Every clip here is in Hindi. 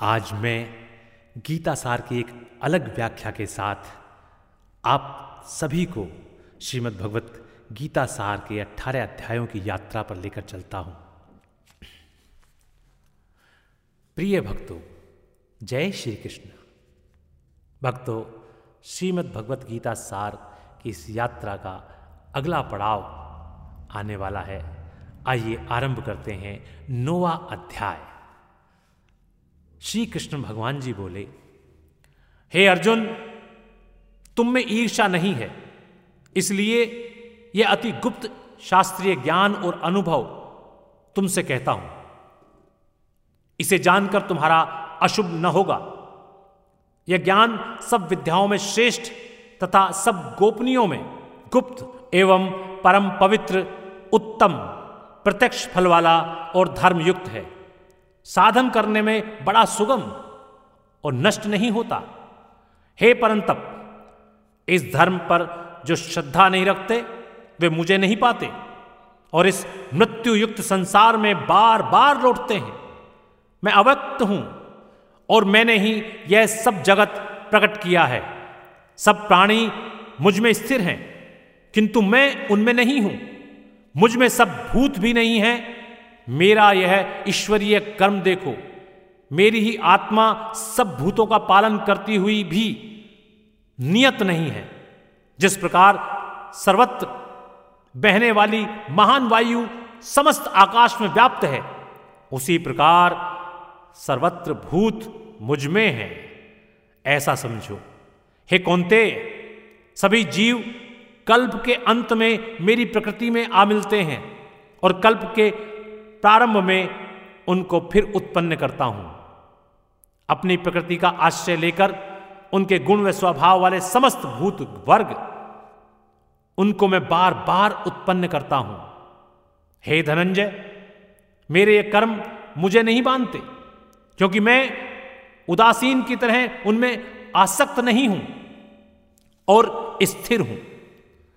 आज मैं गीता सार की एक अलग व्याख्या के साथ आप सभी को श्रीमद् भगवत गीता सार के अठारह अध्यायों की यात्रा पर लेकर चलता हूँ। प्रिय भक्तों, जय श्री कृष्ण। भक्तों, श्रीमद् भगवत गीता सार की इस यात्रा का अगला पड़ाव आने वाला है। आइए आरंभ करते हैं नोवा अध्याय। श्री कृष्ण भगवान जी बोले, हे अर्जुन, तुम में ईर्षा नहीं है, इसलिए यह अति गुप्त शास्त्रीय ज्ञान और अनुभव तुमसे कहता हूँ। इसे जानकर तुम्हारा अशुभ न होगा। यह ज्ञान सब विद्याओं में श्रेष्ठ तथा सब गोपनीयों में गुप्त एवं परम पवित्र, उत्तम, प्रत्यक्ष फल वाला और धर्मयुक्त है। साधन करने में बड़ा सुगम और नष्ट नहीं होता। हे परंतप, इस धर्म पर जो श्रद्धा नहीं रखते, वे मुझे नहीं पाते और इस मृत्यु युक्त संसार में बार बार लौटते हैं। मैं अव्यक्त हूँ और मैंने ही यह सब जगत प्रकट किया है। सब प्राणी मुझमें स्थिर हैं, किंतु मैं उनमें नहीं हूँ। मुझमें सब भूत भी नहीं है मेरा यह ईश्वरीय कर्म देखो। मेरी ही आत्मा सब भूतों का पालन करती हुई भी नियत नहीं है। जिस प्रकार सर्वत्र बहने वाली महान वायु समस्त आकाश में व्याप्त है, उसी प्रकार सर्वत्र भूत मुझमें है। ऐसा समझो। हे कौनते, सभी जीव कल्प के अंत में मेरी प्रकृति में आ मिलते हैं और कल्प के प्रारंभ में उनको फिर उत्पन्न करता हूँ। अपनी प्रकृति का आश्रय लेकर उनके गुण व स्वभाव वाले समस्त भूत वर्ग उनको मैं बार बार उत्पन्न करता हूँ। हे धनंजय, मेरे ये कर्म मुझे नहीं बांधते क्योंकि मैं उदासीन की तरह उनमें आसक्त नहीं हूँ और स्थिर हूँ।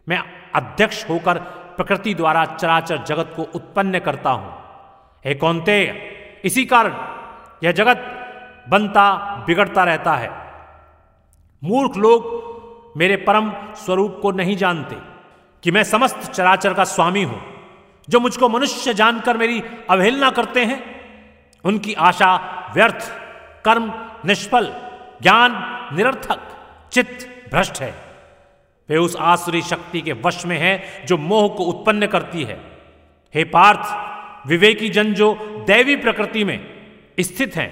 मैं अध्यक्ष होकर प्रकृति द्वारा चराचर जगत को उत्पन्न करता हूँ। हे कौनते? इसी कारण यह जगत बनता, बिगड़ता रहता है। मूर्ख लोग मेरे परम स्वरूप को नहीं जानते कि मैं समस्त चराचर का स्वामी हूँ, जो मुझको मनुष्य जानकर मेरी अवहेलना करते हैं। उनकी आशा व्यर्थ, कर्म निष्फल, ज्ञान निरर्थक, चित्त भ्रष्ट है। वे उस आसुरी शक्ति के वश में है, जो मोह को उत्पन्न करती है। हे पार्थ विवेकी जन जो दैवी प्रकृति में स्थित हैं,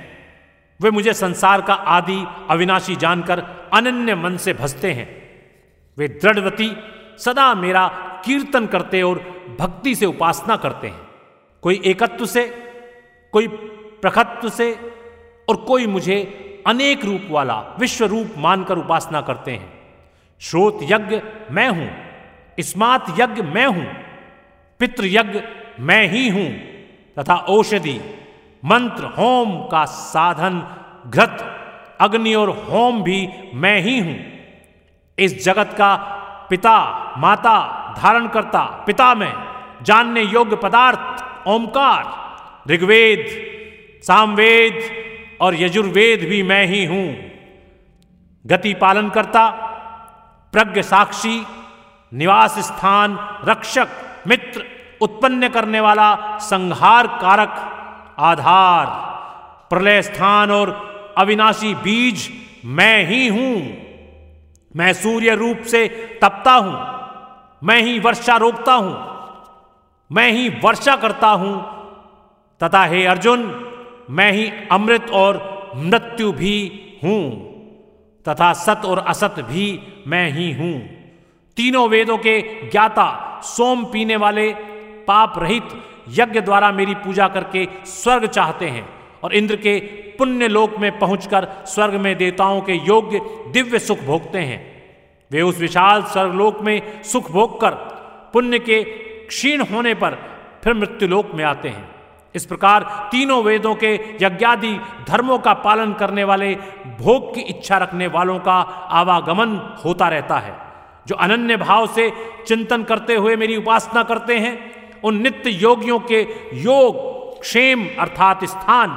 वे मुझे संसार का आदि अविनाशी जानकर अनन्य मन से भसते हैं। वे दृढ़वती सदा मेरा कीर्तन करते और भक्ति से उपासना करते हैं। कोई एकत्व से, कोई प्रखत्व से और कोई मुझे अनेक रूप वाला, विश्व रूप मानकर उपासना करते हैं। श्रोत यज्ञ मैं हूँ, स्मात यज्ञ मैं हूँ, पितृ यज्ञ मैं ही हूँ, तथा औषधि, मंत्र, होम का साधन, घृत, अग्नि और होम भी मैं ही हूँ। इस जगत का पिता, माता धारण करता पिता में, जानने योग्य पदार्थ ओमकार ऋग्वेद, सामवेद और यजुर्वेद भी मैं ही हूँ। गति पालन करता प्रज्ञ साक्षी, निवास स्थान, रक्षक, मित्र उत्पन्न करने वाला संहार कारक, आधार, प्रलय स्थान और अविनाशी बीज मैं ही हूँ। मैं सूर्य रूप से तपता हूँ, मैं ही वर्षा रोकता हूँ, मैं ही वर्षा करता हूँ। तथा हे अर्जुन, मैं ही अमृत और मृत्यु भी हूँ, तथा सत और असत भी मैं ही हूँ। तीनों वेदों के ज्ञाता, सोम पीने वाले पाप रहित यज्ञ द्वारा मेरी पूजा करके स्वर्ग चाहते हैं और इंद्र के पुण्य लोक में पहुंचकर स्वर्ग में देवताओं के योग्य दिव्य सुख भोगते हैं। वे उस विशाल स्वर्गलोक में सुख भोग कर पुण्य के क्षीण होने पर फिर मृत्युलोक में आते हैं। इस प्रकार तीनों वेदों के यज्ञादि धर्मों का पालन करने वाले भोग की इच्छा रखने वालों का आवागमन होता रहता है। जो अनन्य भाव से चिंतन करते हुए मेरी उपासना करते हैं उन नित्य योगियों के योग, क्षेम अर्थात स्थान,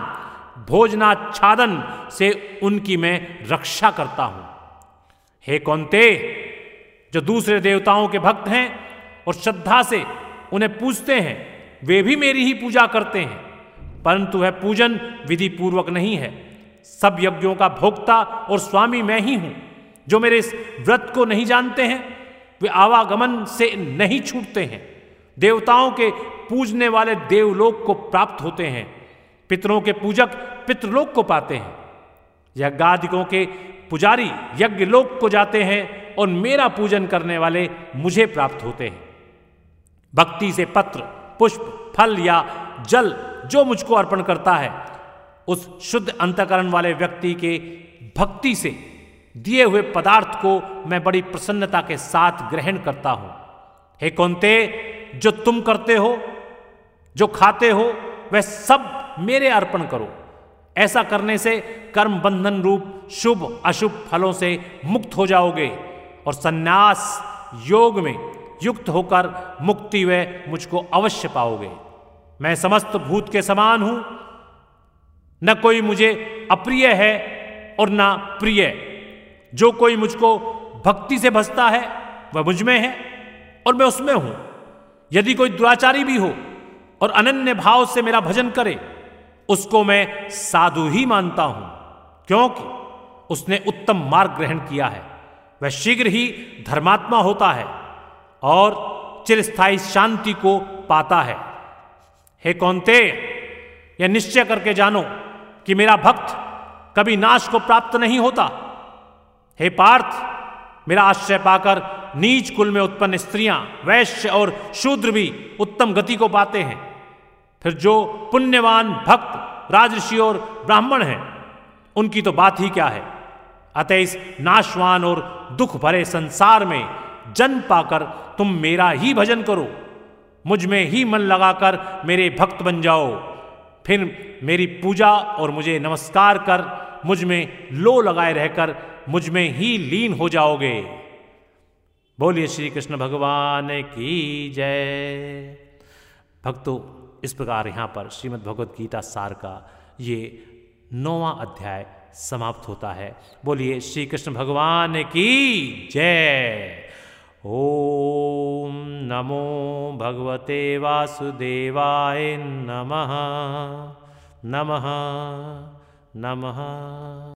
भोजनाच्छादन से उनकी मैं रक्षा करता हूँ। हे कौनते, जो दूसरे देवताओं के भक्त हैं और श्रद्धा से उन्हें पूजते हैं, वे भी मेरी ही पूजा करते हैं। परंतु वह पूजन विधि पूर्वक नहीं है। सब यज्ञों का भोक्ता और स्वामी मैं ही हूँ। जो मेरे इस व्रत को नहीं जानते हैं, वे आवागमन से नहीं छूटते हैं। देवताओं के पूजने वाले देवलोक को प्राप्त होते हैं। पितरों के पूजक पितृलोक को पाते हैं। यज्ञादिकों के पुजारी यज्ञ लोक को जाते हैं और मेरा पूजन करने वाले मुझे प्राप्त होते हैं। भक्ति से पत्र, पुष्प, फल या जल जो मुझको अर्पण करता है, उस शुद्ध अंतकरण वाले व्यक्ति के भक्ति से दिए हुए पदार्थ को मैं बड़ी प्रसन्नता के साथ ग्रहण करता हूँ। हे कौनते जो तुम करते हो, जो खाते हो, वह सब मेरे अर्पण करो। ऐसा करने से कर्म बंधन रूप शुभ, अशुभ फलों से मुक्त हो जाओगे और सन्यास योग में युक्त होकर मुक्ति व मुझको अवश्य पाओगे। मैं समस्त भूत के समान हूँ। न कोई मुझे अप्रिय है और न प्रिय। जो कोई मुझको भक्ति से भसता है, वह मुझमें है और मैं उसमें हूँ। यदि कोई दुराचारी भी हो और अनन्य भाव से मेरा भजन करे, उसको मैं साधु ही मानता हूँ, क्योंकि उसने उत्तम मार्ग ग्रहण किया है। वह शीघ्र ही धर्मात्मा होता है और चिरस्थायी शांति को पाता है। हे कौनते, यह निश्चय करके जानो कि मेरा भक्त कभी नाश को प्राप्त नहीं होता। हे पार्थ मेरा आश्रय पाकर नीच कुल में उत्पन्न स्त्रियाँ, वैश्य और शूद्र भी उत्तम गति को पाते हैं। फिर जो पुण्यवान भक्त राजऋषि और ब्राह्मण हैं, उनकी तो बात ही क्या है? अतः इस नाशवान और दुख भरे संसार में जन्म पाकर तुम मेरा ही भजन करो। मुझमें ही मन लगाकर मेरे भक्त बन जाओ। फिर मेरी पूजा और मुझे नमस्कार कर मुझमें लो लगाए रहकर मुझमें ही लीन हो जाओगे। बोलिए श्री कृष्ण भगवान की जय। भक्तों, इस प्रकार यहाँ पर श्रीमद् भगवद गीता सार का ये नौवा अध्याय समाप्त होता है। बोलिए श्री कृष्ण भगवान की जय। ॐ नमो भगवते वासुदेवाय नमः। नमः। नमः।